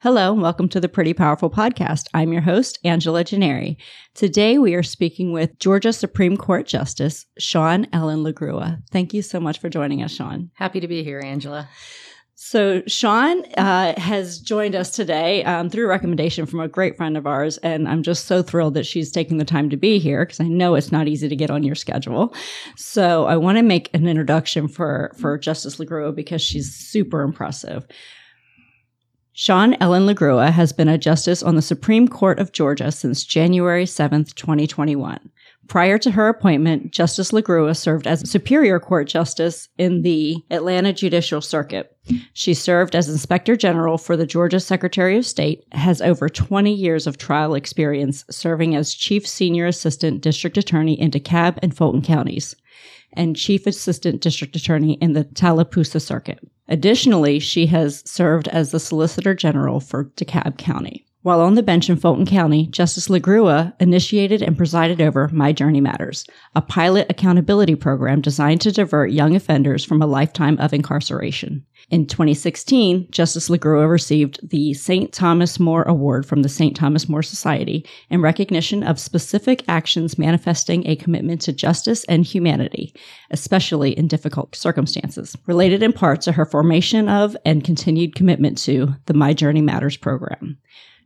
Hello, and welcome to the Pretty Powerful Podcast. I'm your host, Angela Gennari. Today we are speaking with Georgia Supreme Court Justice Shawn Ellen LaGrua. Thank you so much for joining us, Shawn. Happy to be here, Angela. So, Shawn uh, has joined us today um, through a recommendation from a great friend of ours. And I'm just so thrilled that she's taking the time to be here because I know it's not easy to get on your schedule. So, I want to make an introduction for, for Justice LaGrua because she's super impressive. Shawn Ellen LaGrua has been a justice on the Supreme Court of Georgia since January 7th, 2021. Prior to her appointment, Justice LaGrua served as Superior Court Justice in the Atlanta Judicial Circuit. She served as Inspector General for the Georgia Secretary of State, has over 20 years of trial experience serving as Chief Senior Assistant District Attorney in DeKalb and Fulton counties, and Chief Assistant District Attorney in the Tallapoosa Circuit. Additionally, she has served as the Solicitor General for DeKalb County. While on the bench in Fulton County, Justice LaGrua initiated and presided over My Journey Matters, a pilot accountability program designed to divert young offenders from a lifetime of incarceration. In 2016, Justice LaGrua received the St. Thomas More Award from the St. Thomas More Society in recognition of specific actions manifesting a commitment to justice and humanity, especially in difficult circumstances, related in part to her formation of and continued commitment to the My Journey Matters program.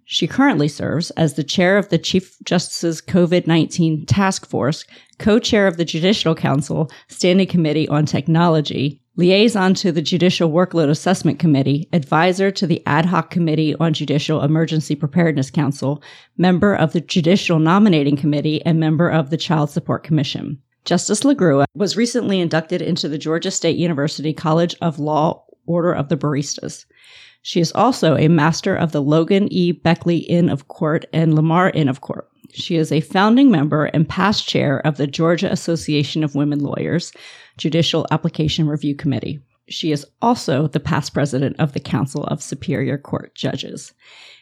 She currently serves as the chair of the Chief Justice's COVID 19 Task Force, co chair of the Judicial Council Standing Committee on Technology, liaison to the Judicial Workload Assessment Committee, advisor to the Ad hoc Committee on Judicial Emergency Preparedness Council, member of the Judicial Nominating Committee, and member of the Child Support Commission. Justice LaGrua was recently inducted into the Georgia State University College of Law Order of the Barristers. She is also a master of the Logan E. Bleckley Inn of Court and Lamar Inn of Court. She is a founding member and past chair of the Georgia Association of Women Lawyers Judicial Application Review Committee. She is also the past president of the Council of Superior Court Judges.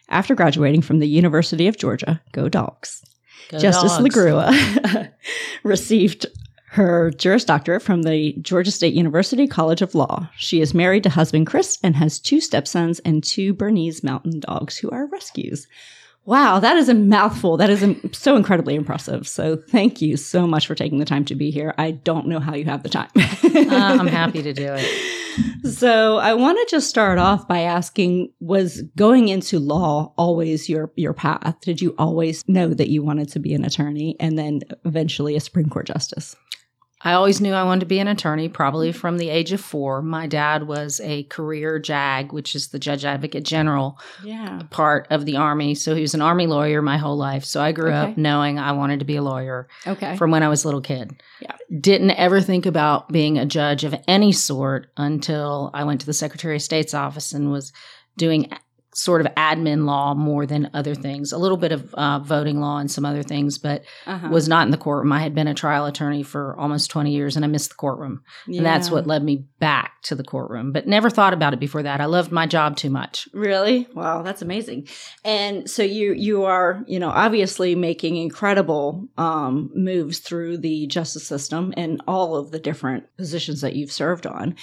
After graduating from the University of Georgia, go dogs, Go Justice dogs. LaGrua received her Juris Doctorate from the Georgia State University College of Law. She is married to husband Chris and has two stepsons and two Bernese mountain dogs who are rescues. Wow, that is a mouthful. That is so incredibly impressive. So, thank you so much for taking the time to be here. I don't know how you have the time. Uh, I'm happy to do it. So I want to just start off by asking was going into law always your your path? Did you always know that you wanted to be an attorney and then eventually a Supreme Court justice? I always knew I wanted to be an attorney, probably from the age of four. My dad was a career JAG, which is the Judge Advocate General Yeah. part of the Army. So he was an Army lawyer my whole life. So I grew Okay. up knowing I wanted to be a lawyer Okay. from when I was a little kid. Yeah. Didn't ever think about being a judge of any sort until I went to the Secretary of State's office and was doing sort of admin law more than other things, a little bit of uh, voting law and some other things, but uh-huh. was not in the courtroom. I had been a trial attorney for almost 20 years and I missed the courtroom. And that's what led me back to the courtroom, but never thought about it before that. I loved my job too much. Really? Wow, that's amazing. And so you you are, you know, obviously making incredible um, moves through the justice system and all of the different positions that you've served on.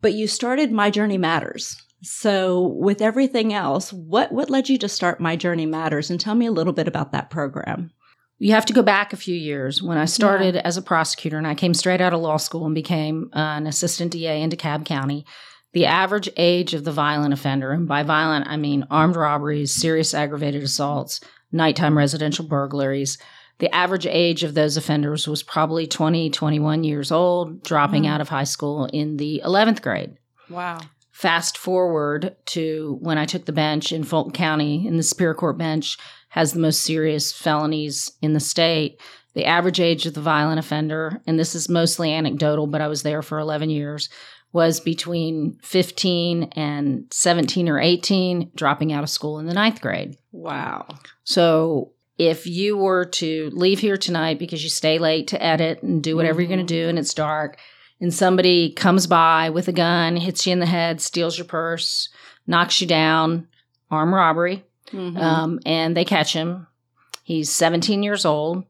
But you started My Journey Matters. So with everything else, what what led you to start My Journey Matters and tell me a little bit about that program? You have to go back a few years. When I started as a prosecutor and I came straight out of law school and became uh, an assistant DA in DeKalb County, the average age of the violent offender, and by violent, I mean armed robberies, serious aggravated assaults, nighttime residential burglaries, the average age of those offenders was probably 20, 21 years old, dropping Wow. out of high school in the 11th grade. Wow. Fast forward to when I took the bench in Fulton County, and the Superior Court bench has the most serious felonies in the state. The average age of the violent offender, and this is mostly anecdotal, but I was there for 11 years, was between 15 and 17 or 18, dropping out of school in the ninth grade. Wow. So if you were to leave here tonight because you stay late to edit and do whatever you're going to mm-hmm. do and it's dark, and somebody comes by with a gun, hits you in the head, steals your purse, knocks you down, armed robbery, Mhm. um, and they catch him. He's 17 years old,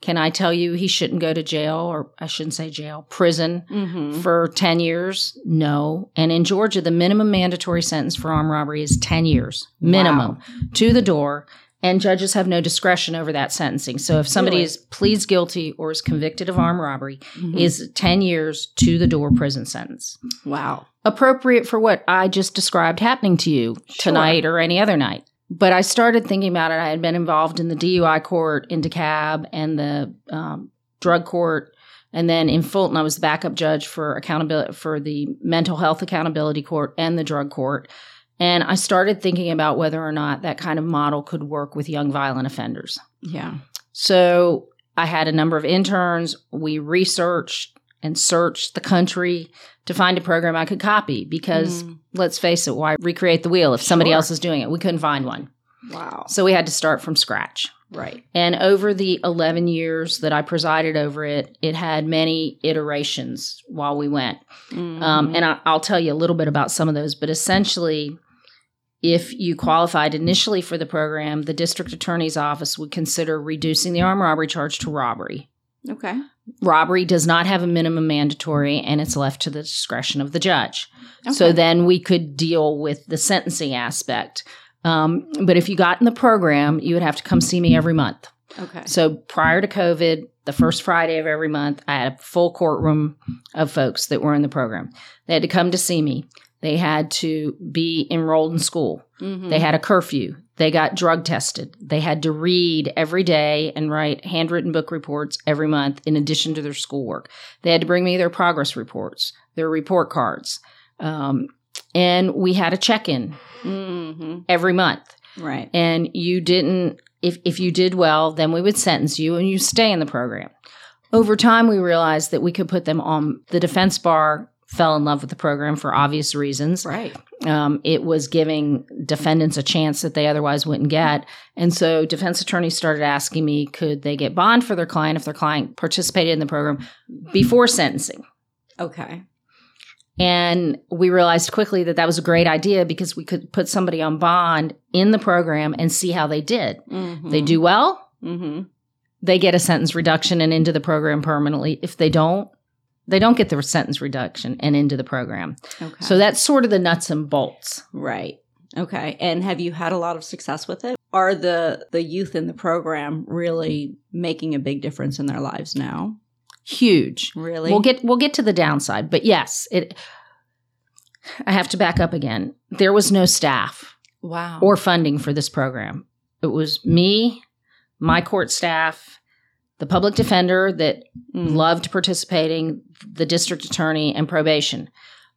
Can I tell you he shouldn't go to jail, or I shouldn't say jail, prison Mm-hmm. for 10 years? No. And in Georgia, the minimum mandatory sentence for armed robbery is 10 years, minimum, to the door. And judges have no discretion over that sentencing. So if somebody Really? is pleads guilty or is convicted of armed robbery, Mhm. is 10 years to the door prison sentence. wow. Appropriate for what I just described happening to you Sure. tonight or any other night. But I started thinking about it. I had been involved in the DUI court in DeKalb and the um, drug court. And then in Fulton, I was the backup judge for accountability for the mental health accountability court and the drug court. And I started thinking about whether or not that kind of model could work with young violent offenders. Yeah. So I had a number of interns. We researched and searched the country to find a program I could copy because Mm. let's face it, why recreate the wheel if somebody Sure. else is doing it? We couldn't find one. Wow. So we had to start from scratch. Right. And over the 11 years that I presided over it, it had many iterations while we went. Mm-hmm. Um, and I, I'll tell you a little bit about some of those. But essentially, if you qualified initially for the program, the district attorney's office would consider reducing the armed robbery charge to robbery. okay. Robbery does not have a minimum mandatory, and it's left to the discretion of the judge. Okay. So then we could deal with the sentencing aspect. Um, but if you got in the program, you would have to come see me every month. Okay. So prior to COVID, the first Friday of every month, I had a full courtroom of folks that were in the program. They had to come to see me. They had to be enrolled in school. Mhm. They had a curfew. They got drug tested. They had to read every day and write handwritten book reports every month in addition to their schoolwork. They had to bring me their progress reports, their report cards. Um, and we had a check in Mhm. every month Right. and you didn't if if you did well then we would sentence you and you stay in the program over time we realized that we could put them on the defense bar fell in love with the program for obvious reasons Right. um, it was giving defendants a chance that they otherwise wouldn't get and so defense attorneys started asking me could they get bond for their client if their client participated in the program before sentencing Okay. and we realized quickly that that was a great idea because we could put somebody on bond in the program and see how they did Mm-hmm. they do well, Mm-hmm. they get a sentence reduction and into the program permanently. If they don't, they don't get the sentence reduction and into the program. Okay. So that's sort of the nuts and bolts. Right. Okay. And have you had a lot of success with it? Are the the youth in the program really making a big difference in their lives now? Huge. Really? We'll get we'll get to the downside, but yes, it I have to back up again. There was no staff wow. or funding for this program. It was me, my court staff, the public defender that Mm. loved participating, the district attorney, and probation.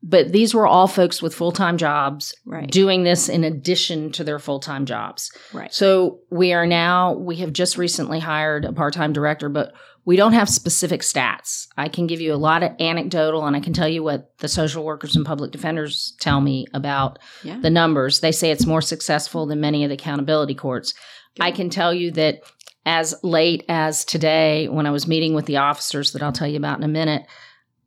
But these were all folks with full time jobs right. doing this in addition to their full time jobs. right. So we are now, we have just recently hired a part time director, but we don't have specific stats. I can give you a lot of anecdotal and I can tell you what the social workers and public defenders tell me about Yeah. the numbers. They say it's more successful than many of the accountability courts. I can tell you that as late as today, when I was meeting with the officers that I'll tell you about in a minute,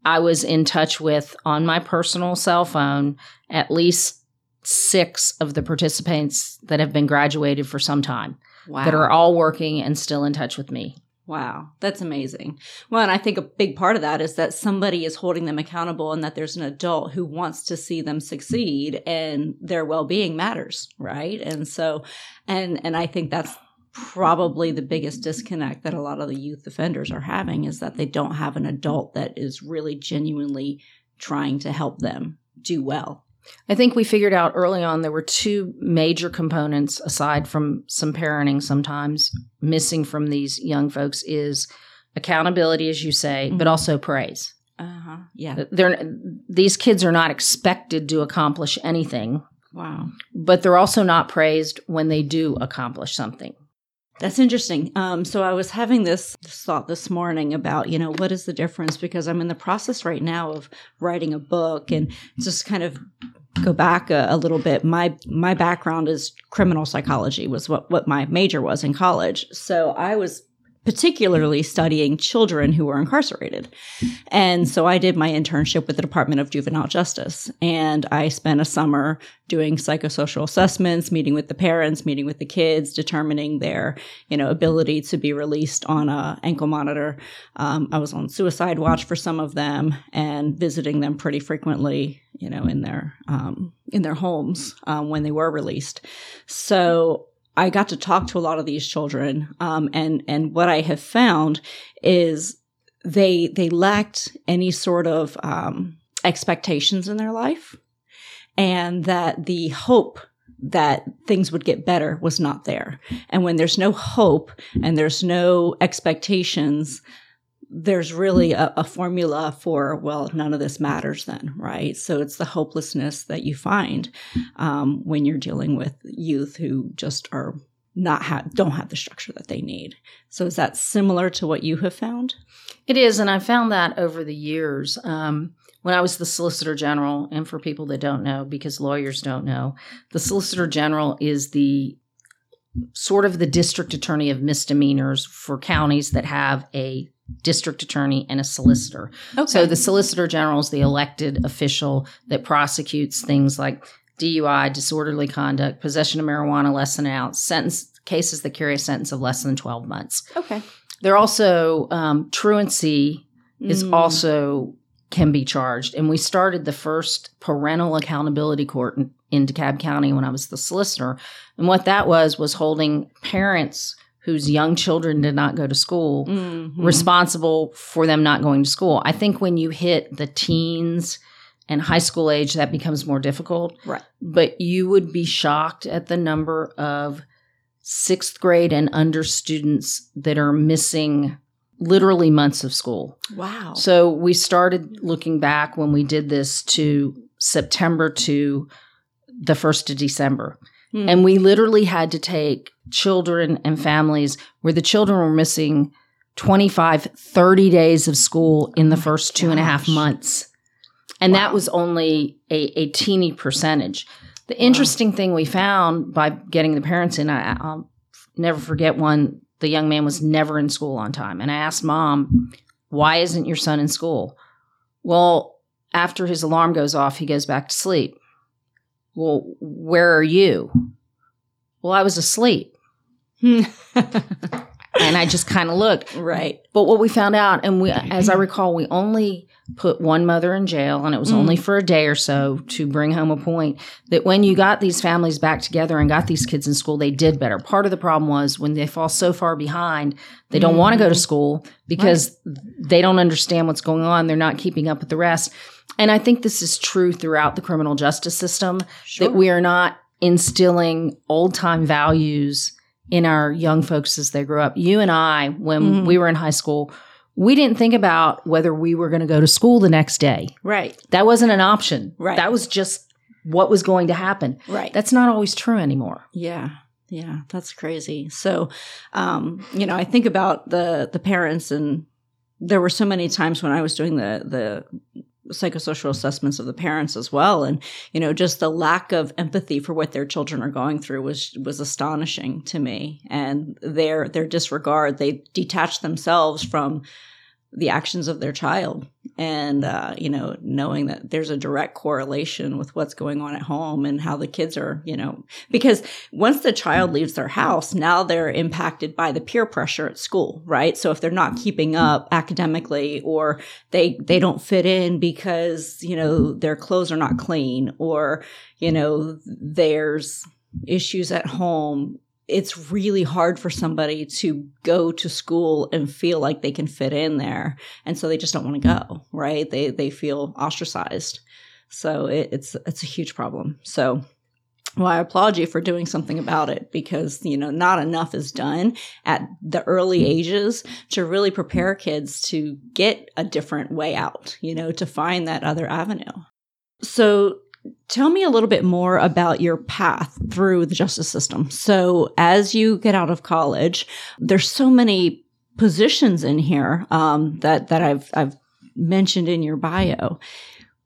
I was in touch with on my personal cell phone at least six of the participants that have been graduated for some time wow. that are all working and still in touch with me. Wow, that's amazing. Well, and I think a big part of that is that somebody is holding them accountable and that there's an adult who wants to see them succeed and their well-being matters, right? And so and and I think that's probably the biggest disconnect that a lot of the youth offenders are having is that they don't have an adult that is really genuinely trying to help them do well. I think we figured out early on there were two major components aside from some parenting sometimes missing from these young folks is accountability as you say, but Mhm. also praise. Uh-huh. Yeah. They're these kids are not expected to accomplish anything, Wow. but they're also not praised when they do accomplish something. That's interesting. Um, so I was having this, thought this morning about, you know, what is the difference? Because I'm in the process right now of writing a book and just kind of go back a, a little bit. My my background is criminal psychology was what what my major was in college. So I was particularly studying children who were incarcerated. And so I did my internship with the Department of Juvenile Justice. And I spent a summer doing psychosocial assessments, meeting with the parents, meeting with the kids, determining their, you know, ability to be released on a ankle monitor. Um, I was on suicide watch for some of them and visiting them pretty frequently, you know, in their, um, in their homes, um, when they were released. So I got to talk to a lot of these children, um, and and what I have found is they they lacked any sort of um, expectations in their life, and that the hope that things would get better was not there. And when there's no hope and there's no expectations, there's really a, a, formula for well none of this matters then right? So it's the hopelessness that you find um, when you're dealing with youth who just are not have don't have the structure that they need. So is that similar to what you have found? It is and i found that over the years. Um, when i was the solicitor general and for people that don't know because lawyers don't know the solicitor general is the sort of the district attorney of misdemeanors for counties that have a district attorney and a solicitor. Okay. So the solicitor general is the elected official that prosecutes things like DUI, disorderly conduct, possession of marijuana less than an ounce, sentence cases that carry a sentence of less than 12 months. Okay. They're also um, truancy is mm. also can be charged. And we started the first parental accountability court in, in DeKalb County when I was the solicitor. And what that was was holding parents whose young children did not go to school mm-hmm. responsible for them not going to school. I think when you hit the teens and high school age, that becomes more difficult. Right. But you would be shocked at the number of sixth grade and under students that are missing literally months of school. Wow. So we started looking back when we did this to September to the 1st of December. Mm. And we literally had to take children and families where the children were missing 25, 30 days of school in the oh first two gosh. and a half months. And wow. that was only a, a teeny percentage. The wow. interesting thing we found by getting the parents in, I, I'll never forget one, the young man was never in school on time. And I asked mom, why isn't your son in school? Well, after his alarm goes off, he goes back to sleep. Well, where are you? Well, I was asleep. and I just kind of looked. Right. But what we found out, and we, as I recall, we only put one mother in jail, and it was mm. only for a day or so to bring home a point that when you got these families back together and got these kids in school, they did better. Part of the problem was when they fall so far behind, they don't mm. want to go to school because right. they don't understand what's going on. They're not keeping up with the rest. And I think this is true throughout the criminal justice system sure. that we are not instilling old time values in our young folks as they grow up. You and I, when mm-hmm. we were in high school, we didn't think about whether we were going to go to school the next day. Right. That wasn't an option. Right. That was just what was going to happen. Right. That's not always true anymore. Yeah. Yeah, that's crazy. So, um, you know, I think about the the parents and there were so many times when I was doing the the psychosocial assessments of the parents as well. And you know just the lack of empathy for what their children are going through was was astonishing to me. And their their disregard they detach themselves from the actions of their child and uh, you know knowing that there's a direct correlation with what's going on at home and how the kids are you know because once the child leaves their house now they're impacted by the peer pressure at school right? So if they're not keeping up academically or they they don't fit in because you know their clothes are not clean or you know there's issues at home it's really hard for somebody to go to school and feel like they can fit in there. And so they just don't want to hmm. go right? They they feel ostracized. So it, it's it's a huge problem. So well i applaud you for doing something about it because you know not enough is done at the early hmm. ages to really prepare kids to get a different way out you know to find that other avenue. So Tell me a little bit more about your path through the justice system. So, as you get out of college, there's so many positions in here um, that that I've I've mentioned in your bio.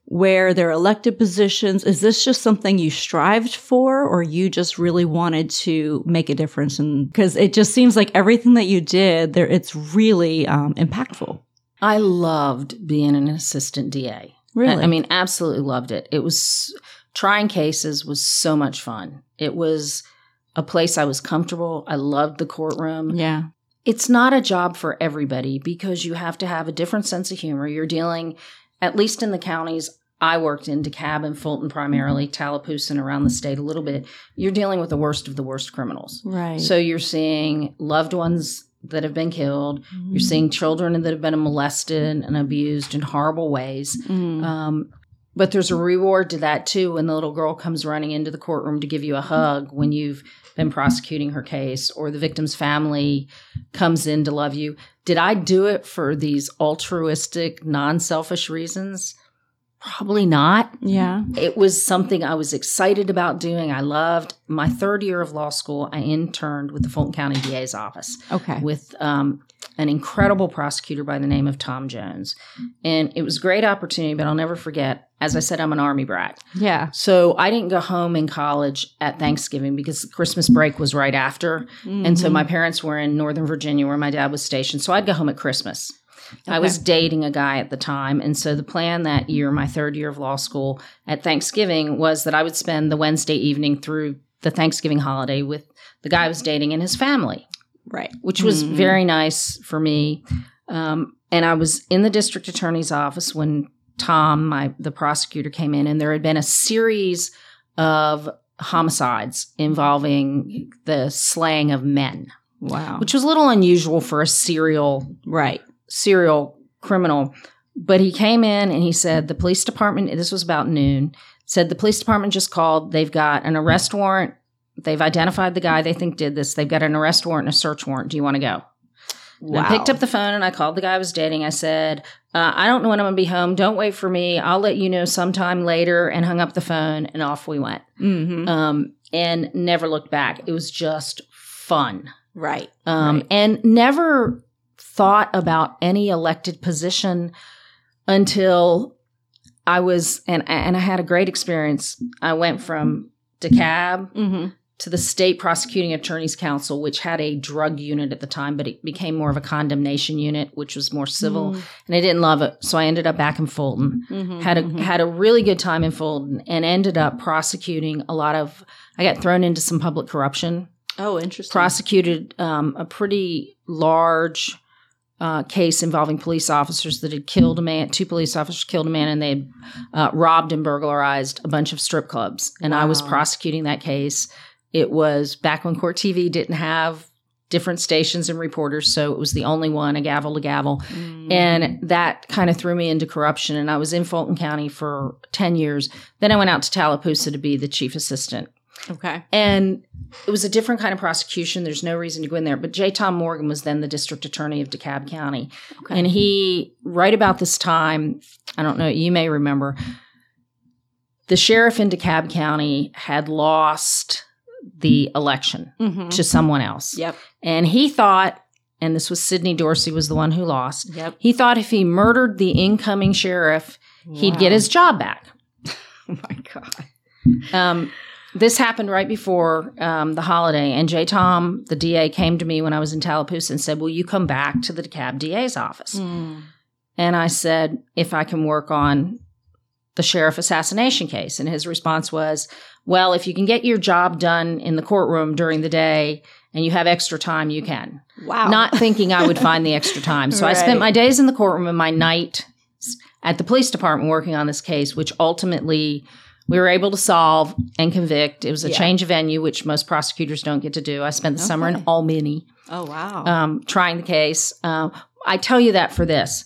where they're elected positions. Is this just something you strived for, or you just really wanted to make a difference? And because it just seems like everything that you did there, it's really um, impactful. I loved being an assistant DA. Really, I mean, absolutely loved it. It was trying cases was so much fun. It was a place I was comfortable. I loved the courtroom. yeah, It's not a job for everybody because you have to have a different sense of humor. You're dealing, at least in the counties I worked in, DeKalb and Fulton primarily, mm-hmm. Tallapoosa and around the state a little bit, you're dealing with the worst of the worst criminals. right. So you're seeing loved ones that have been killed. You're seeing children that have been molested and abused in horrible ways. Mm. Um, but there's a reward to that too when the little girl comes running into the courtroom to give you a hug when you've been prosecuting her case or the victim's family comes in to love you. Did I do it for these altruistic, non selfish reasons? Probably not. yeah, It was something I was excited about doing. I loved my third year of law school. I interned with the Fulton County DA's office okay, with um, an incredible prosecutor by the name of Tom Jones. And it was a great opportunity, but I'll never forget. As I said, I'm an Army brat. yeah, So I didn't go home in college at Thanksgiving because Christmas break was right after. And so Mhm. my parents were in Northern Virginia where my dad was stationed. So I'd go home at Christmas. I was dating a guy at the time. And so the plan that year, my third year of law school at Thanksgiving, was that I would spend the Wednesday evening through the Thanksgiving holiday with the guy I was dating and his family right, which was Mhm. very nice for me. Um, and I was in the district attorney's office when Tom, my the prosecutor, came in, and there had been a series of homicides involving the slaying of men, wow, which was a little unusual for a serial right, serial criminal. But he came in and he said the police department. This was about noon. Said the police department just called. They've got an arrest warrant. They've identified the guy they think did this. They've got an arrest warrant and a search warrant. Do you want to go? And I picked up the phone and I called the guy I was dating. I said, uh, I don't know when I'm going to be home. Don't wait for me. I'll let you know sometime later. And hung up the phone and off we went. hmm Um, and never looked back. It was just fun. right, Um, Right. And never thought about any elected position until I was, and, and I had a great experience. I went from DeKalb hmm to the state prosecuting attorneys council which had a drug unit at the time but it became more of a condemnation unit which was more civil and i didn't love it so i ended up back in fulton Mm-hmm. had a had a really good time in fulton and ended up prosecuting a lot of i got thrown into some public corruption oh, interesting. prosecuted um, a pretty large uh, case involving police officers that had killed a man. Two police officers killed a man, and they had uh, robbed and burglarized a bunch of strip clubs. And I was prosecuting that case. It was back when Court TV didn't have different stations and reporters, so it was the only one, a gavel to gavel. Mm. And that kind of threw me into corruption. And I was in Fulton County for 10 years. Then I went out to Tallapoosa to be the chief assistant. Okay, And it was a different kind of prosecution. There's no reason to go in there. But J. Tom Morgan was then the district attorney of DeKalb County. okay, And he, right about this time, I don't know, you may remember, the sheriff in DeKalb County had lost the election hmm to someone else. yep, And he thought, and this was Sidney Dorsey was the one who lost, yep. he thought if he murdered the incoming sheriff, he'd get his job back. Oh my god. Um, this happened right before um, the holiday, and J. Tom, the DA, came to me when I was in Tallapoosa and said, "Will you come back to the DeKalb DA's office?" Mm. And I said, "If I can work on the sheriff assassination case." And his response was, "Well, if you can get your job done in the courtroom during the day and you have extra time, you can." Wow. Not thinking I would find the extra time, so I spent my days in the courtroom and my night at the police department working on this case, which ultimately we were able to solve and convict. It was a Yeah. change of venue, which most prosecutors don't get to do. I spent the summer in Albany Oh wow. um, trying the case. Um, I tell you that for this.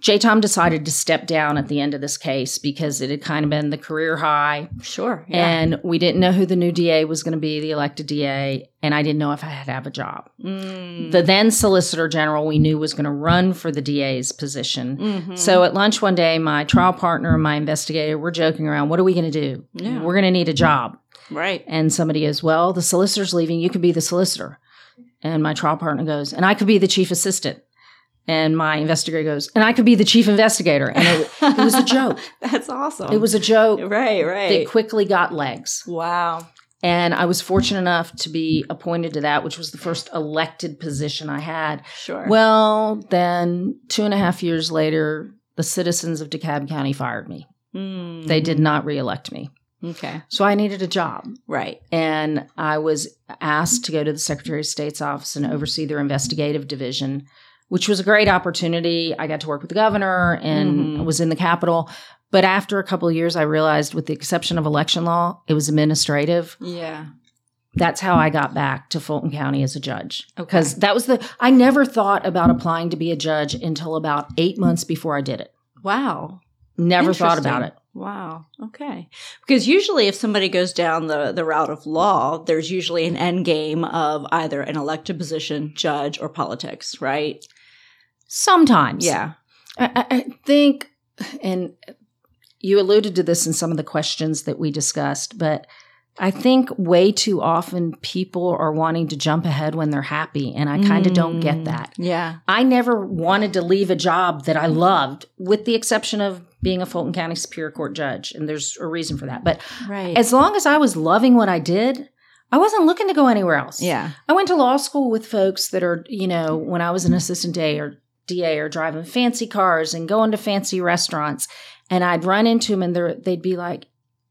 J. Tom decided to step down at the end of this case because it had kind of been the career high, sure. Yeah. and we didn't know who the new DA was going to be, the elected DA, and I didn't know if I had to have a job. Mm. The then Solicitor General we knew was going to run for the DA's position. Mhm. So at lunch one day, my trial partner and my investigator were joking around, what are we going to do? Yeah. We're going to need a job. right. And somebody goes, Well, the solicitor's leaving. You could be the solicitor. And my trial partner goes, And I could be the chief assistant. And my investigator goes, and I could be the chief investigator. And it, it was a joke. That's awesome. It was a joke. right, right. They quickly got legs. wow. And I was fortunate enough to be appointed to that, which was the first elected position I had. Sure. Well, then two and a half years later, the citizens of DeKalb County fired me. Mm. They did not reelect me. Okay. So I needed a job. Right. And I was asked to go to the Secretary of State's office and oversee their investigative division, which was a great opportunity. I got to work with the governor and Mhm. was in the Capitol. But after a couple of years, I realized, with the exception of election law, it was administrative. Yeah. That's how I got back to Fulton County as a judge. Okay. Because that was the, I never thought about applying to be a judge until about eight months before I did it. Wow. Never thought about it. Wow. Okay. Because usually, if somebody goes down the the route of law, there's usually an end game of either an elected position, judge, or politics. Right. Sometimes. Yeah. I, I- think, and you alluded to this in some of the questions that we discussed, but I think way too often people are wanting to jump ahead when they're happy, and I kind of don't get Mm. that. Yeah. I never wanted to leave a job that I loved, with the exception of being a Fulton County Superior Court judge, and there's a reason for that. But Right. as long as I was loving what I did, I wasn't looking to go anywhere else. yeah. I went to law school with folks that are, you know, when I was an assistant DA or DA or driving fancy cars and going to fancy restaurants, and I'd run into them and they'd be like,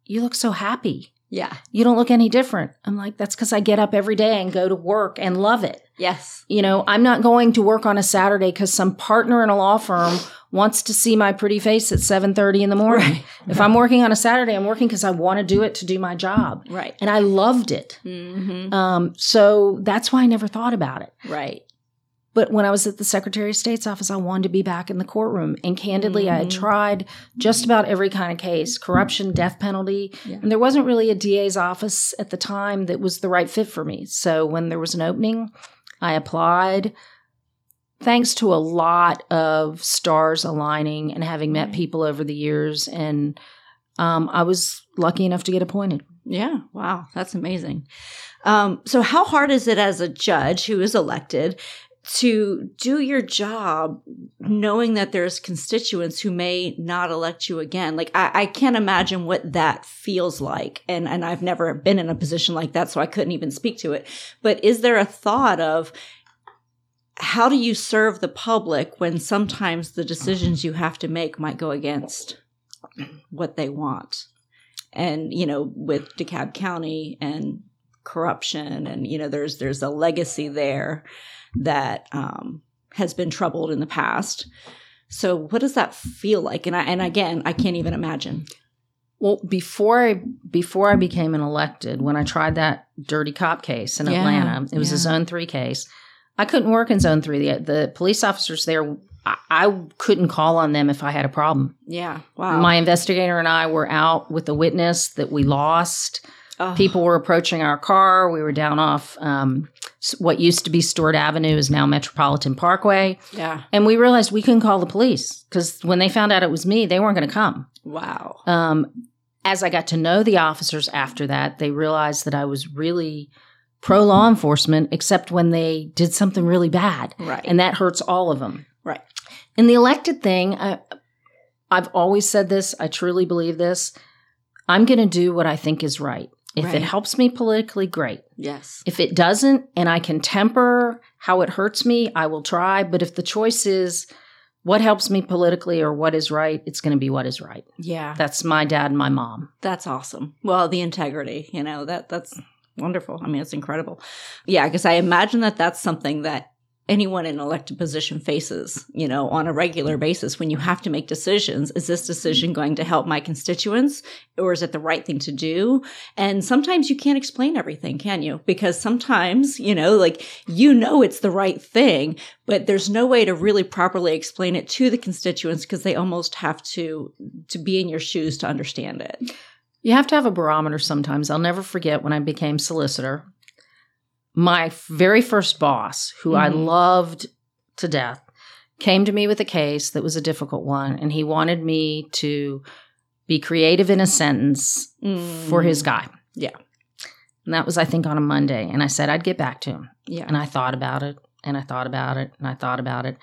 "You look so happy. Yeah. You don't look any different." I'm like, "That's because I get up every day and go to work and love it." Yes. You know, I'm not going to work on a Saturday because some partner in a law firm wants to see my pretty face at 7:30 in the morning. Right. If I'm working on a Saturday, I'm working because I want to do it to do my job, Right. and I loved it. Mm-hmm. Um, so that's why I never thought about it. Right. But when I was at the Secretary of State's office, I wanted to be back in the courtroom. And candidly, I had Mhm. tried just about every kind of case corruption, death penalty. Yeah. And there wasn't really a DA's office at the time that was the right fit for me. So when there was an opening, I applied. Thanks to a lot of stars aligning and having met people over the years. And um, I was lucky enough to get appointed. Yeah. Wow. That's amazing. Um, so, how hard is it as a judge who is elected to do your job knowing that there's constituents who may not elect you again? Like, I, I can't imagine what that feels like. And, and I've never been in a position like that, so I couldn't even speak to it. But is there a thought of, how do you serve the public when sometimes the decisions you have to make might go against what they want? and you know with DeKalb County and corruption and you know there's there's a legacy there that um, has been troubled in the past. So what does that feel like? And I and again I can't even imagine. Well, before I before I became an elected, when I tried that dirty cop case in Yeah, Atlanta, it was yeah. a Zone Three case. I couldn't work in Zone Three. The, the police officers there, I, I couldn't call on them if I had a problem. Yeah. Wow. My investigator and I were out with a witness that we lost. Oh, People were approaching our car. We were down off um, what used to be Stewart Avenue is now Metropolitan Parkway, Yeah. and we realized we couldn't call the police because when they found out it was me, they weren't going to come. Wow. Um, as I got to know the officers after that, they realized that I was really pro law enforcement, except when they did something really bad. Right. And that hurts all of them. Right. In the elected thing, I, I've always said this, I truly believe this. I'm going to do what I think is right. If Right. it helps me politically, great. yes. If it doesn't, and I can temper how it hurts me, I will try. But if the choice is what helps me politically or what is right, it's going to be what is right. Yeah. That's my dad and my mom. That's awesome. Well, the integrity, you know, that that's wonderful. I mean, it's incredible. Yeah, because I imagine that that's something that anyone in an elected position faces, you know, on a regular basis when you have to make decisions. Is this decision going to help my constituents or is it the right thing to do? And sometimes you can't explain everything, can you? Because sometimes, you know, like you know it's the right thing, but there's no way to really properly explain it to the constituents because they almost have to to be in your shoes to understand it. You have to have a barometer sometimes. I'll never forget when I became solicitor. My very first boss, who I Mhm. loved to death, came to me with a case that was a difficult one, and he wanted me to be creative in a sentence for his guy. Yeah. And that was, I think, on a Monday. And I said I'd get back to him. Yeah. And I thought about it, and I thought about it, and I thought about it.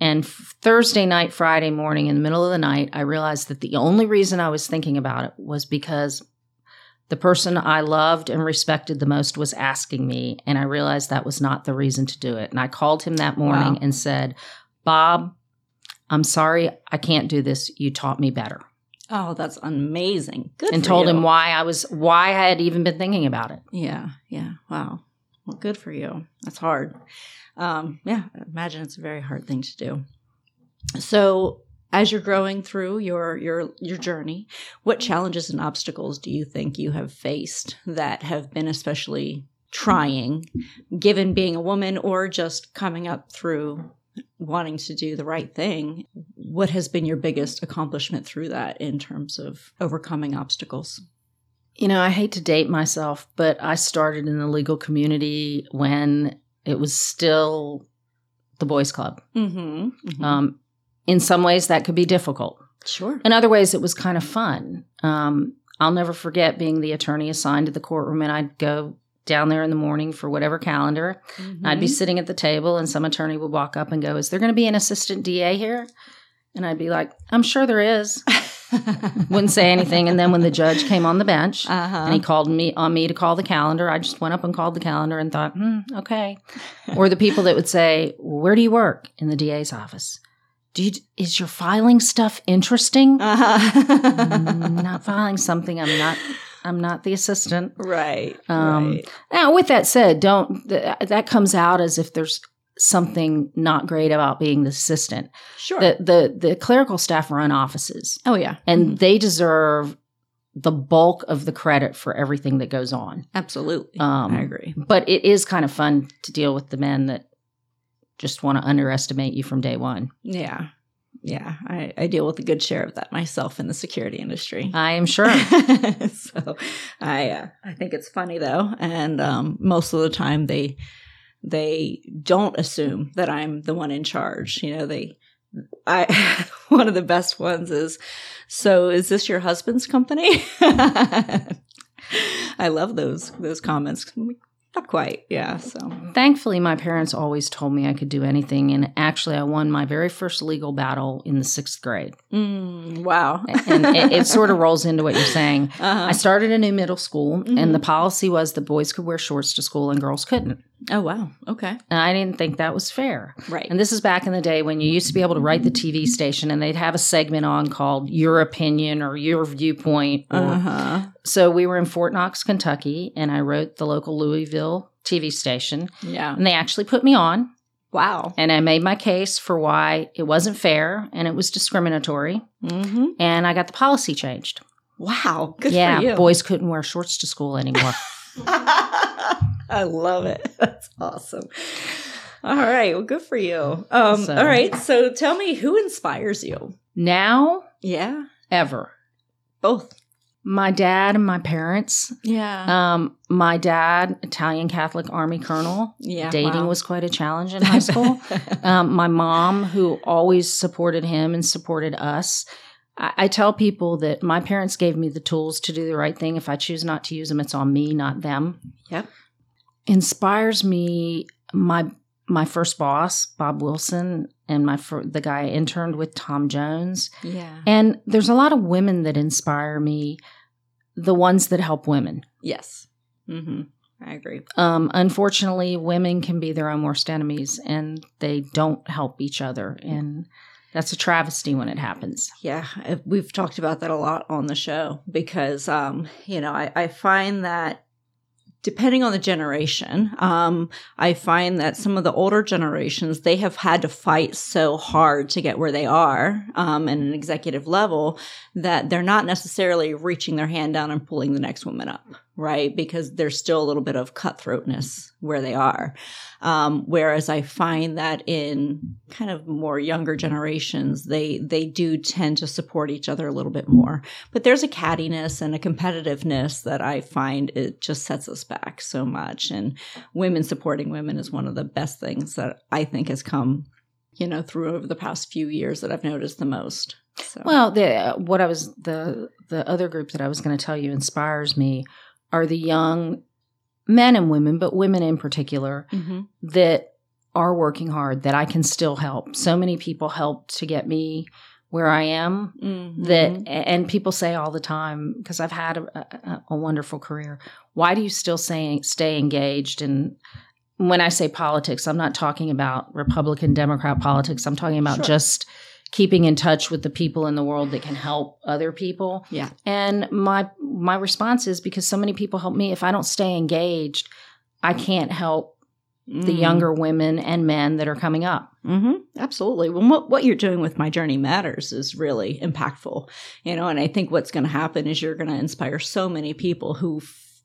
And f- Thursday night, Friday morning, in the middle of the night, I realized that the only reason I was thinking about it was because the person I loved and respected the most was asking me. And I realized that was not the reason to do it. And I called him that morning Wow. and said, Bob, I'm sorry, I can't do this. You taught me better. Oh, that's amazing. Good. and for told you. him why I was why I had even been thinking about it. Yeah, yeah. Wow. Well, good for you. That's hard. Um, yeah, I imagine it's a very hard thing to do. So, as you're growing through your your your journey, what challenges and obstacles do you think you have faced that have been especially trying, given being a woman or just coming up through wanting to do the right thing? What has been your biggest accomplishment through that in terms of overcoming obstacles? You know, I hate to date myself, but I started in the legal community when it was still the boys club. Mm-hmm. Um, in some ways, that could be difficult. sure. In other ways, it was kind of fun. Um, I'll never forget being the attorney assigned to the courtroom, and I'd go down there in the morning for whatever calendar. I'd be sitting at the table, and some attorney would walk up and go, "Is there going to be an assistant DA here?" And I'd be like, "I'm sure there is." Wouldn't say anything, and then when the judge came on the bench, uh-huh. and he called me on me to call the calendar. I just went up and called the calendar and thought, hmm, okay. or the people that would say, "Where do you work?" in the DA's office. You is your filing stuff interesting? Uh-huh. Not filing something. I'm not. I'm not the assistant. right. Um, right. Now, with that said, don't th- that comes out as if there's something not great about being the assistant. Sure. The the the clerical staff run offices, oh yeah. and Mhm. they deserve the bulk of the credit for everything that goes on. absolutely. Um, I agree. But it is kind of fun to deal with the men that just want to underestimate you from day one. Yeah. Yeah. I, I deal with a good share of that myself in the security industry. I am sure. so I uh, I think it's funny though, and um, most of the time they they don't assume that I'm the one in charge. You know, they I one of the best ones is so is this your husband's company? I love those those comments. Not quite, yeah. So Thankfully, my parents always told me I could do anything. And actually, I won my very first legal battle in the sixth grade. mm, wow, And it, it sort of rolls into what you're saying. uh-huh. I started a new middle school, Mhm. and the policy was that boys could wear shorts to school and girls couldn't. Oh wow, okay, And I didn't think that was fair. right, And this is back in the day when you used to be able to write the TV station and they'd have a segment on called Your Opinion or Your Viewpoint. Or, uh huh, So we were in Fort Knox, Kentucky, and I wrote the local Louisville TV station. yeah, And they actually put me on, wow, and I made my case for why it wasn't fair and it was discriminatory. mm-hmm. And I got the policy changed. wow, good yeah, boys couldn't wear shorts to school anymore. I love it. That's awesome. All right. Well, good for you. Um, All right. So tell me who inspires you? now, Yeah. ever. Both. My dad and my parents. Yeah. Um, my dad, Italian Catholic Army Colonel. yeah. Dating was quite a challenge in high school. um, my mom, who always supported him and supported us. I, I tell people that my parents gave me the tools to do the right thing. If I choose not to use them, it's on me, not them. Yep. Inspires me my my first boss, Bob Wilson, and my fir- the guy I interned with, Tom Jones. yeah. And there's a lot of women that inspire me, the ones that help women. Yes. Mm-hmm. I agree. Um, unfortunately, women can be their own worst enemies and they don't help each other. And that's a travesty when it happens. Yeah, we've talked about that a lot on the show because, um, you know, I, I find that depending on the generation, um, I find that some of the older generations they have had to fight so hard to get where they are um, an executive level that they're not necessarily reaching their hand down and pulling the next woman up, right? Because there's still a little bit of cutthroatness where they are. Um, whereas I find that in kind of more younger generations, they they do tend to support each other a little bit more. But there's a cattiness and a competitiveness that I find it just sets us back so much. And women supporting women is one of the best things that I think has come, you know, through over the past few years that I've noticed the most. So. Well, the what I was the the other group that I was going to tell you inspires me are the young men and women, but women in particular Mhm. that are working hard that I can still help. So many people helped to get me where I am Mhm. that and people say all the time because I've had a, a, a wonderful career. Why do you still say stay engaged? And when I say politics, I'm not talking about Republican Democrat politics. I'm talking about Sure. just keeping in touch with the people in the world that can help other people. Yeah. And my my response is because so many people help me. If I don't stay engaged, I can't help the Mhm. younger women and men that are coming up. hmm Absolutely. Well, what, what you're doing with My Journey Matters is really impactful, you know, and I think what's going to happen is you're going to inspire so many people who, f-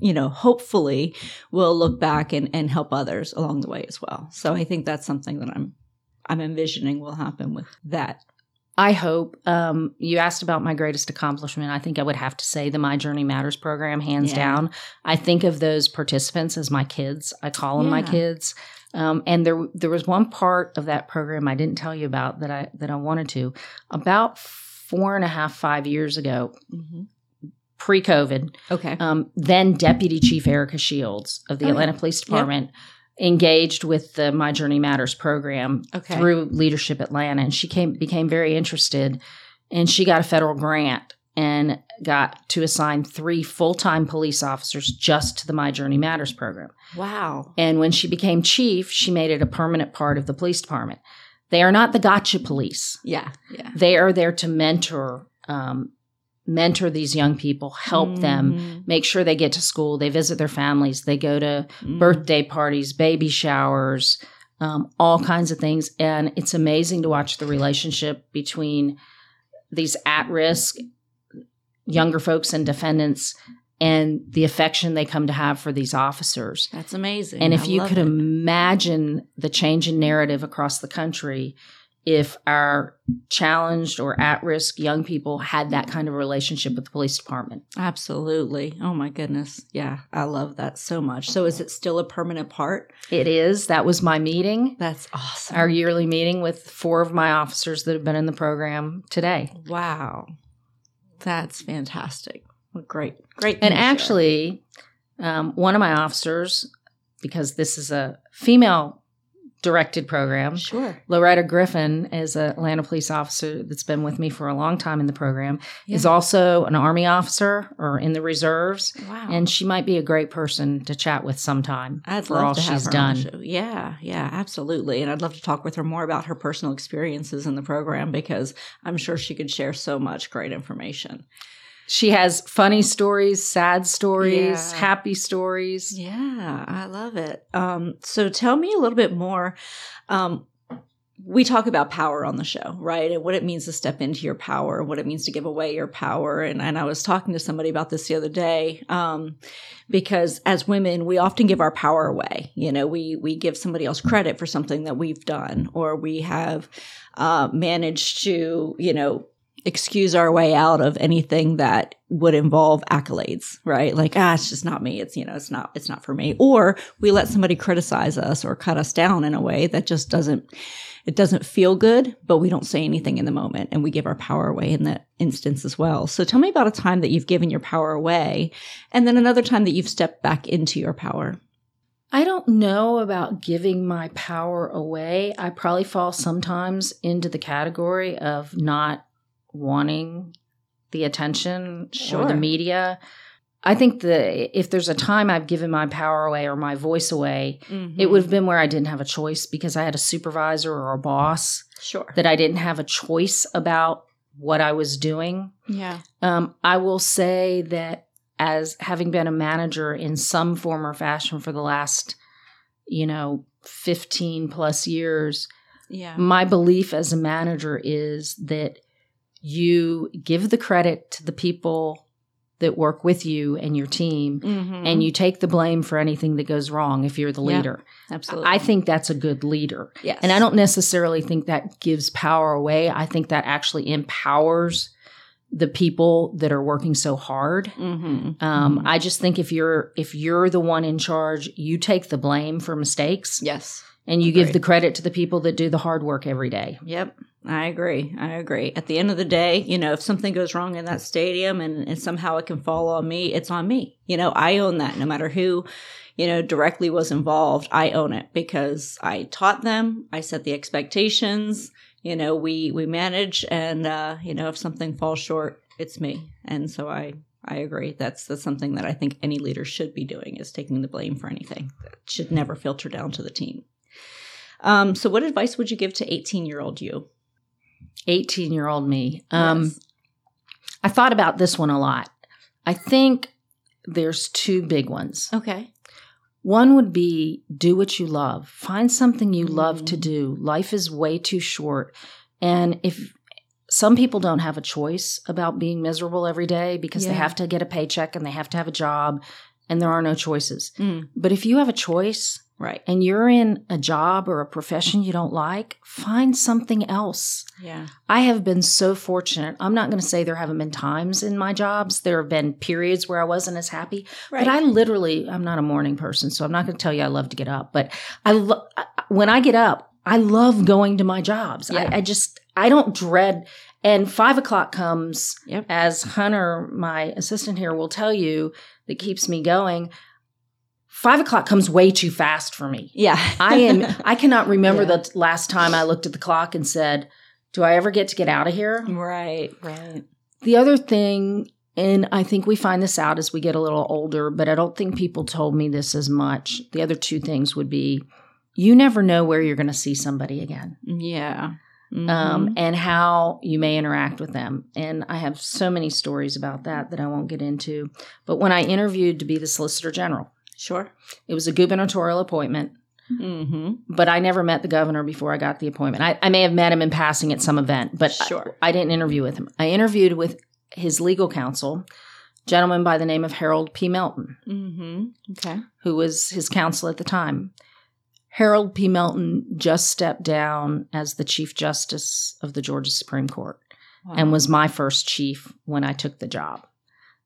you know, hopefully will look back and, and help others along the way as well. So I think that's something that I'm, I'm envisioning will happen with that. I hope. Um, you asked about my greatest accomplishment. I think I would have to say the My Journey Matters program, hands Yeah. down. I think of those participants as my kids. I call them my kids. Um, and there, there was one part of that program I didn't tell you about that I that I wanted to. About four and a half, five years ago, pre-COVID, Okay. um, then Deputy Chief Erika Shields of the Oh, yeah. Atlanta Police Department engaged with the My Journey Matters program Okay. through Leadership Atlanta, and she came became very interested, and she got a federal grant and got to assign three full time police officers just to the My Journey Matters program. wow. And when she became chief, she made it a permanent part of the police department. They are not the gotcha police. Yeah. Yeah. They are there to mentor, um, mentor these young people, help them, Mhm. make sure they get to school, they visit their families, they go to Mhm. birthday parties, baby showers, um, all kinds of things. And it's amazing to watch the relationship between these at risk younger folks and defendants and the affection they come to have for these officers. That's amazing. And if I you could it. imagine the change in narrative across the country, if our challenged or at risk young people had that kind of relationship with the police department. Absolutely. Oh my goodness. Yeah. I love that so much. So is it still a permanent part? It is. That was my meeting. That's awesome. our yearly meeting with four of my officers that have been in the program today. Wow. That's fantastic. Great, great. And actually, um, one of my officers, because this is a female directed program, sure. Loretta Griffin is an Atlanta police officer that's been with me for a long time in the program, is also an Army officer or in the reserves. Wow. And she might be a great person to chat with sometime I'd for love all to have she's her done. on the show. Yeah, yeah, absolutely. And I'd love to talk with her more about her personal experiences in the program because I'm sure she could share so much great information. She has funny stories, sad stories, Yeah. happy stories. Yeah, I love it. Um, so tell me a little bit more. Um, we talk about power on the show, right? And what it means to step into your power, what it means to give away your power. And, and I was talking to somebody about this the other day, um, because as women, we often give our power away. You know, we we give somebody else credit for something that we've done, or we have uh, managed to, you know, excuse our way out of anything that would involve accolades, right? Like, ah, it's just not me. It's, you know, it's not, it's not for me. Or we let somebody criticize us or cut us down in a way that just doesn't, it doesn't feel good, but we don't say anything in the moment and we give our power away in that instance as well. So tell me about a time that you've given your power away and then another time that you've stepped back into your power. I don't know about giving my power away. I probably fall sometimes into the category of not wanting the attention or Sure. the media. I think that if there's a time I've given my power away or my voice away, it would have been where I didn't have a choice because I had a supervisor or a boss sure. that I didn't have a choice about what I was doing. Yeah. Um, I will say that as having been a manager in some form or fashion for the last, you know, 15 plus years, Yeah. my belief as a manager is that you give the credit to the people that work with you and your team Mhm. and you take the blame for anything that goes wrong if you're the Yeah. leader. absolutely. I think that's a good leader. yes. And I don't necessarily think that gives power away. I think that actually empowers the people that are working so hard. Mhm. Um, Mhm. I just think if you're if you're the one in charge, you take the blame for mistakes yes. And you give the credit to the people that do the hard work every day. Yep. I agree. I agree. At the end of the day, you know, if something goes wrong in that stadium and, and somehow it can fall on me, it's on me. You know, I own that no matter who, you know, directly was involved. I own it because I taught them, I set the expectations, you know, we, we manage and, uh, you know, if something falls short, it's me. And so I, I agree. That's, that's something that I think any leader should be doing is taking the blame for anything. That should never filter down to the team. Um, so what advice would you give to 18 year old you? 18 year old me. Um, Yes. I thought about this one a lot. I think there's two big ones. Okay. One would be do what you love. Find something you love to Mm. do. Life is way too short. And if some people don't have a choice about being miserable every day because they have to get a paycheck and they have to have a job and there are no choices. Mm, But if you have a choice right. and you're in a job or a profession you don't like, find something else. Yeah. I have been so fortunate. I'm not going to say there haven't been times in my jobs. There have been periods where I wasn't as happy, Right. but I literally, I'm not a morning person, so I'm not going to tell you I love to get up. But I, lo- when I get up, I love going to my jobs. Yeah. I, I just, I don't dread. And five o'clock comes, Yep. as Hunter, my assistant here, will tell you that keeps me going. Five o'clock comes way too fast for me. yeah. I am. I cannot remember Yeah. the last time I looked at the clock and said, "Do I ever get to get out of here?" right. Right. The other thing, and I think we find this out as we get a little older, but I don't think people told me this as much. The other two things would be, you never know where you're going to see somebody again, Yeah. um, Mhm. and how you may interact with them. And I have so many stories about that that I won't get into. But when I interviewed to be the Solicitor General, sure. it was a gubernatorial appointment. Mm-hmm. but I never met the governor before I got the appointment. I, I may have met him in passing at some event, but I- Sure. I, didn't interview with him. I interviewed with his legal counsel, a gentleman by the name of Harold P. Melton, Mm-hmm. Okay. who was his counsel at the time. Harold P. Melton just stepped down as the Chief Justice of the Georgia Supreme Court and was my first chief when I took the job.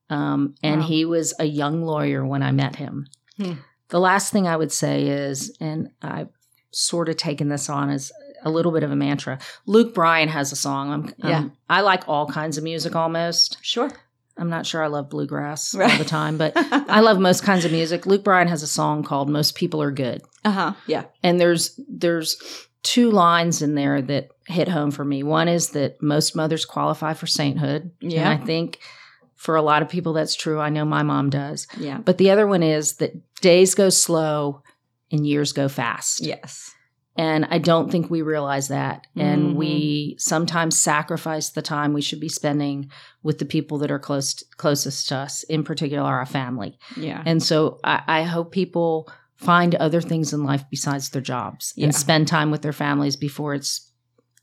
Um, and Wow. he was a young lawyer when I met him. Hmm. The last thing I would say is, and I've sort of taken this on as a little bit of a mantra. Luke Bryan has a song. I'm, Yeah. um, I like all kinds of music almost. sure. I'm not sure I love bluegrass all the time, but I love most kinds of music. Luke Bryan has a song called "Most People Are Good." Uh huh. Yeah. and there's there's two lines in there that hit home for me. One is that most mothers qualify for sainthood. Yeah. And I think for a lot of people that's true. I know my mom does. Yeah. But the other one is that days go slow and years go fast. Yes. And I don't think we realize that. And Mhm. we sometimes sacrifice the time we should be spending with the people that are close closest to us, in particular our family. Yeah. And so I, I hope people find other things in life besides their jobs Yeah. and spend time with their families before it's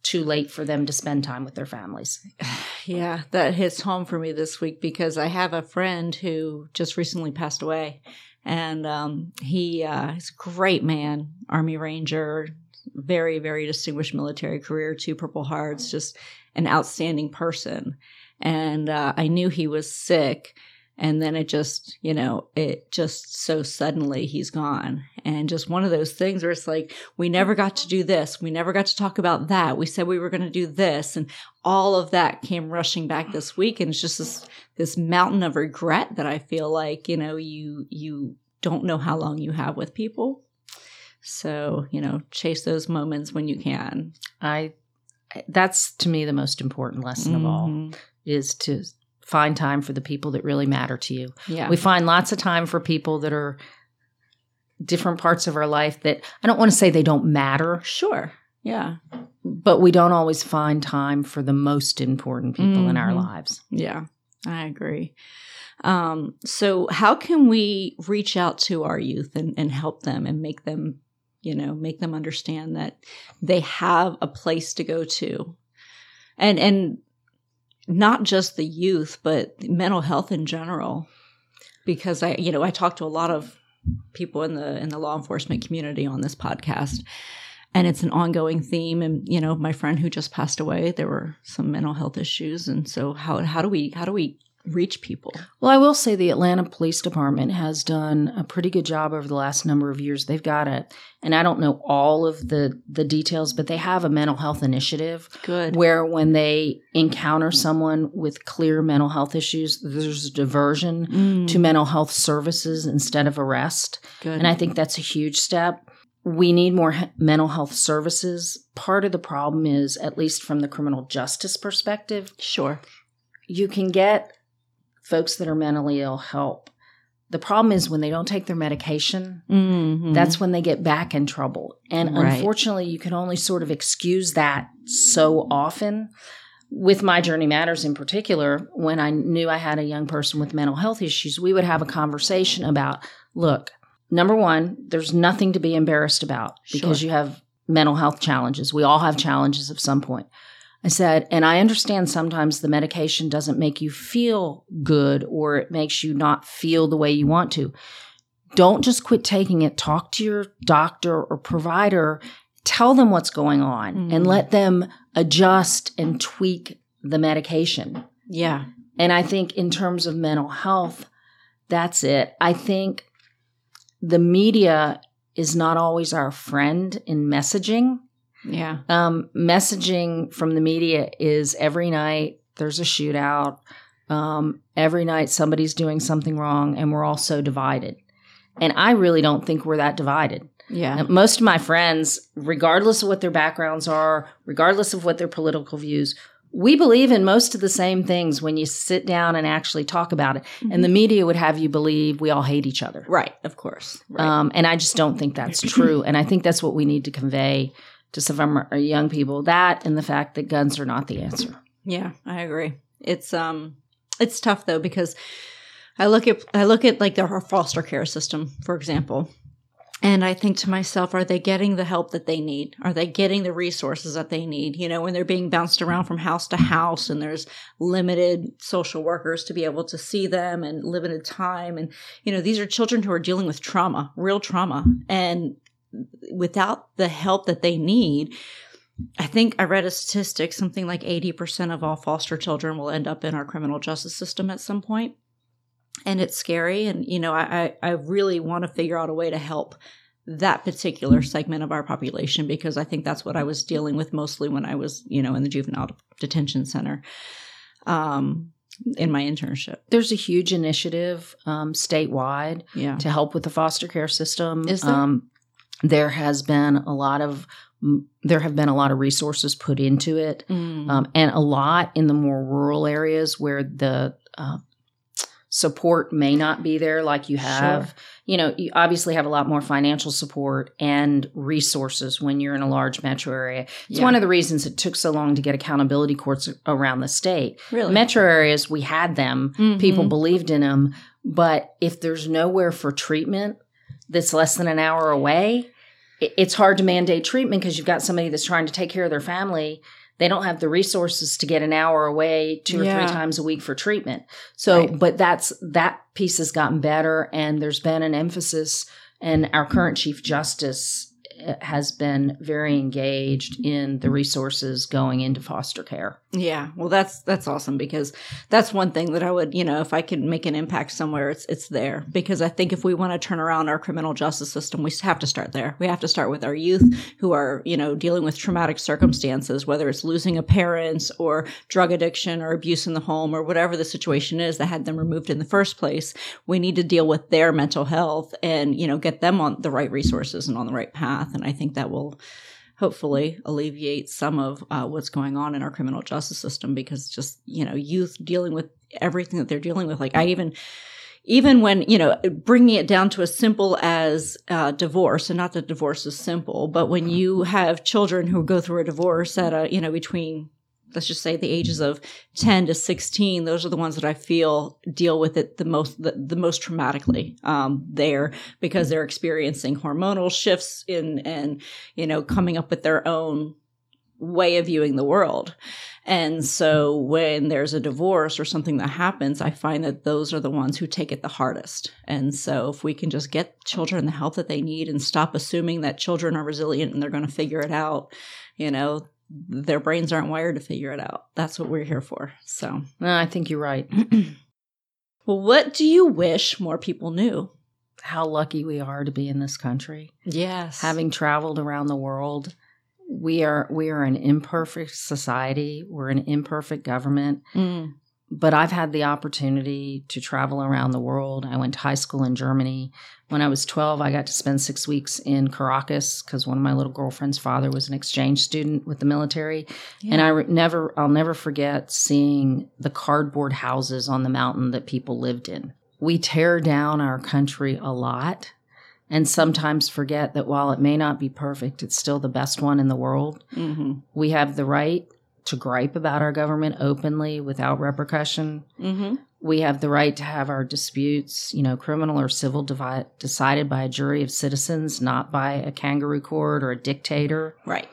too late for them to spend time with their families. Yeah, that hits home for me this week because I have a friend who just recently passed away, and um, he uh, he's a great man, Army Ranger, very very distinguished military career, two Purple Hearts, just an outstanding person. And uh, I knew he was sick, and then it just you know it just so suddenly he's gone, and just one of those things where it's like we never got to do this, we never got to talk about that, we said we were going to do this, and all of that came rushing back this week and it's just this this mountain of regret that I feel like, you know, you you don't know how long you have with people. So, you know, chase those moments when you can. I that's to me the most important lesson of all Mhm. is to find time for the people that really matter to you. Yeah. We find lots of time for people that are different parts of our life that I don't want to say they don't matter, sure. Yeah. but we don't always find time for the most important people in our Mhm. lives. Yeah. I agree. Um, so how can we reach out to our youth and, and help them and make them, you know, make them understand that they have a place to go to? And and not just the youth, but mental health in general. Because I, you know, I talk to a lot of people in the in the law enforcement community on this podcast. And it's an ongoing theme. And, you know, my friend who just passed away, there were some mental health issues. And so how how do we how do we reach people. Well, I will say the Atlanta Police Department has done a pretty good job over the last number of years. They've got it, and I don't know all of the the details, but they have a mental health initiative. Good. Where when they encounter someone with clear mental health issues, there's a diversion Mm, to mental health services instead of arrest, good. and I think that's a huge step. We need more he- mental health services. Part of the problem is, at least from the criminal justice perspective, sure. you can get folks that are mentally ill help. The problem is when they don't take their medication, Mhm. that's when they get back in trouble. And Right. unfortunately, you can only sort of excuse that so often. With My Journey Matters in particular, when I knew I had a young person with mental health issues, we would have a conversation about look, number one, there's nothing to be embarrassed about because Sure. you have mental health challenges. We all have challenges of some point. I said, and I understand sometimes the medication doesn't make you feel good or it makes you not feel the way you want to. Don't just quit taking it. Talk to your doctor or provider. Tell them what's going on and Mm. let them adjust and tweak the medication. yeah. And I think in terms of mental health, that's it. I think the media is not always our friend in messaging. Yeah. Um, messaging from the media is every night there's a shootout. Um, every night somebody's doing something wrong, and we're all so divided. And I really don't think we're that divided. Yeah. Uh, Most of my friends, regardless of what their backgrounds are, regardless of what their political views, we believe in most of the same things when you sit down and actually talk about it. And the media would have you believe we all hate each other. Right. Of course. Right. Um, and I just don't think that's true. and I think that's what we need to convey to some our young people that and the fact that guns are not the answer. Yeah, I agree. It's um it's tough though because I look at I look at like our foster care system, for example. And I think to myself, are they getting the help that they need? Are they getting the resources that they need? You know, when they're being bounced around from house to house and there's limited social workers to be able to see them and limited time. And, you know, these are children who are dealing with trauma, real trauma. And without the help that they need, I think I read a statistic something like 80% of all foster children will end up in our criminal justice system at some point. And it's scary. And, you know, I, I I really want to figure out a way to help that particular segment of our population because I think that's what I was dealing with mostly when I was, you know, in the juvenile detention center um, in my internship. There's a huge initiative um, statewide Yeah. to help with the foster care system. Is there? Um, there has been a lot of there have been a lot of resources put into it, Mm. um, and a lot in the more rural areas where the uh, support may not be there like you have. Sure. You know, you obviously have a lot more financial support and resources when you're in a large metro area. It's Yeah. one of the reasons it took so long to get accountability courts around the state. really Metro areas, we had them Mhm. people believed in them but if there's nowhere for treatment that's less than an hour away it's hard to mandate treatment because you've got somebody that's trying to take care of their family they don't have the resources to get an hour away two or Yeah. three times a week for treatment so Right. but that's that piece has gotten better and there's been an emphasis and our current chief justice has been very engaged in the resources going into foster care Yeah, well, that's that's awesome because that's one thing that I would, you know, if I could make an impact somewhere, it's it's there. Because I think if we want to turn around our criminal justice system, we have to start there. We have to start with our youth who are, you know, dealing with traumatic circumstances, whether it's losing a parent or drug addiction or abuse in the home or whatever the situation is that had them removed in the first place. We need to deal with their mental health and you know get them on the right resources and on the right path. And I think that will hopefully alleviate some of uh, what's going on in our criminal justice system because just you know youth dealing with everything that they're dealing with. Like i even even when you know bringing it down to as simple as uh, divorce and not that divorce is simple but when you have children who go through a divorce at a you know between let's just say the ages of 10 to 16 those are the ones that i feel deal with it the most the, the most traumatically um, there because they're experiencing hormonal shifts in and you know coming up with their own way of viewing the world. And so when there's a divorce or something that happens i find that those are the ones who take it the hardest. And so if we can just get children the help that they need and stop assuming that children are resilient and they're going to figure it out you know their brains aren't wired to figure it out. That's what we're here for. So, No, i think you're right Well, what do you wish more people knew? How lucky we are to be in this country. Yes. Having traveled around the world, we are we are an imperfect society. We're an imperfect government. Mm. But I've had the opportunity to travel around the world. I went to high school in Germany. When I was 12, I got to spend six weeks in Caracas because one of my little girlfriend's father was an exchange student with the military. And I re- never, I'll never forget seeing the cardboard houses on the mountain that people lived in. We tear down our country a lot and sometimes forget that while it may not be perfect, it's still the best one in the world. Mm-hmm. We have the right to gripe about our government openly without repercussion. Mm-hmm. We have the right to have our disputes, you know, criminal or civil, decided by a jury of citizens, not by a kangaroo court or a dictator. Right.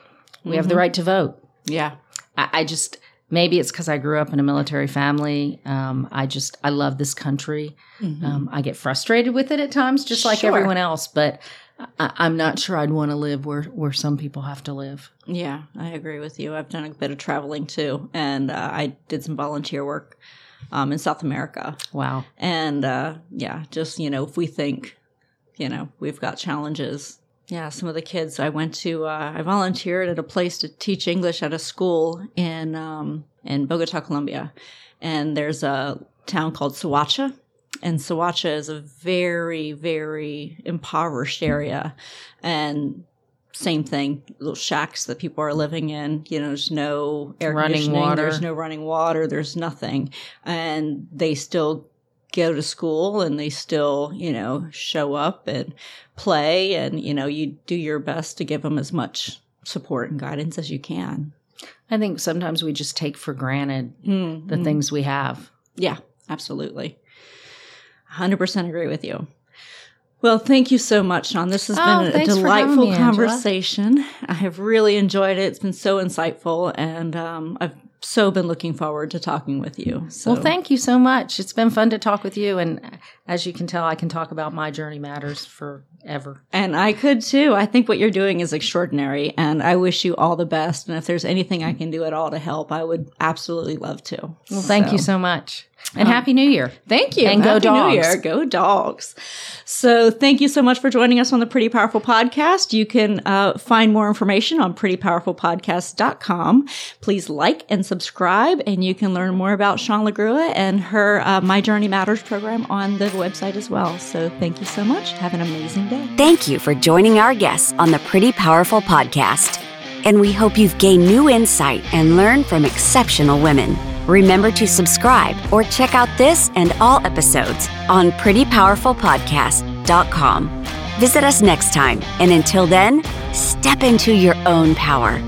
We have the right to vote. Yeah. I, I just maybe it's because I grew up in a military family. Um, I just I love this country. Um, I get frustrated with it at times, just like Sure. everyone else. But I, I'm not sure I'd want to live where where some people have to live. Yeah, I agree with you. I've done a bit of traveling too, and uh, I did some volunteer work um, in South America. Wow. And uh, yeah, just, you know, if we think, you know, we've got challenges. Yeah, some of the kids I went to, uh, I volunteered at a place to teach English at a school in, um, in Bogota, Colombia. And there's a town called Soacha. And Soacha is a very, very impoverished area. And same thing, little shacks that people are living in. You know, there's no air Running conditioning, water. there's no running water, there's nothing, and they still go to school and they still, you know, show up and play, and you know, you do your best to give them as much support and guidance as you can. I think sometimes we just take for granted Mm, the things we have. Yeah, absolutely. 100% agree with you. Well, thank you so much, Shawn. This has Oh, been a thanks for having delightful me, Angela. conversation. I have really enjoyed it. It's been so insightful, and um, I've so been looking forward to talking with you. So, Well, thank you so much. It's been fun to talk with you. And as you can tell, I can talk about my journey matters forever. And I could too. I think what you're doing is extraordinary, and I wish you all the best. And if there's anything I can do at all to help, I would absolutely love to. Well, thank you so much. And Happy New Year. Thank you. And go Happy New dogs. Year. Go dogs. So thank you so much for joining us on the Pretty Powerful Podcast. You can uh, find more information on prettypowerfulpodcast.com. Please like and subscribe, and you can learn more about Shawn LaGrua and her uh, My Journey Matters program on the website as well. So thank you so much. Have an amazing day. Thank you for joining our guests on the Pretty Powerful Podcast. And we hope you've gained new insight and learned from exceptional women. Remember to subscribe or check out this and all episodes on prettypowerfulpodcast.com. Visit us next time, and until then, step into your own power.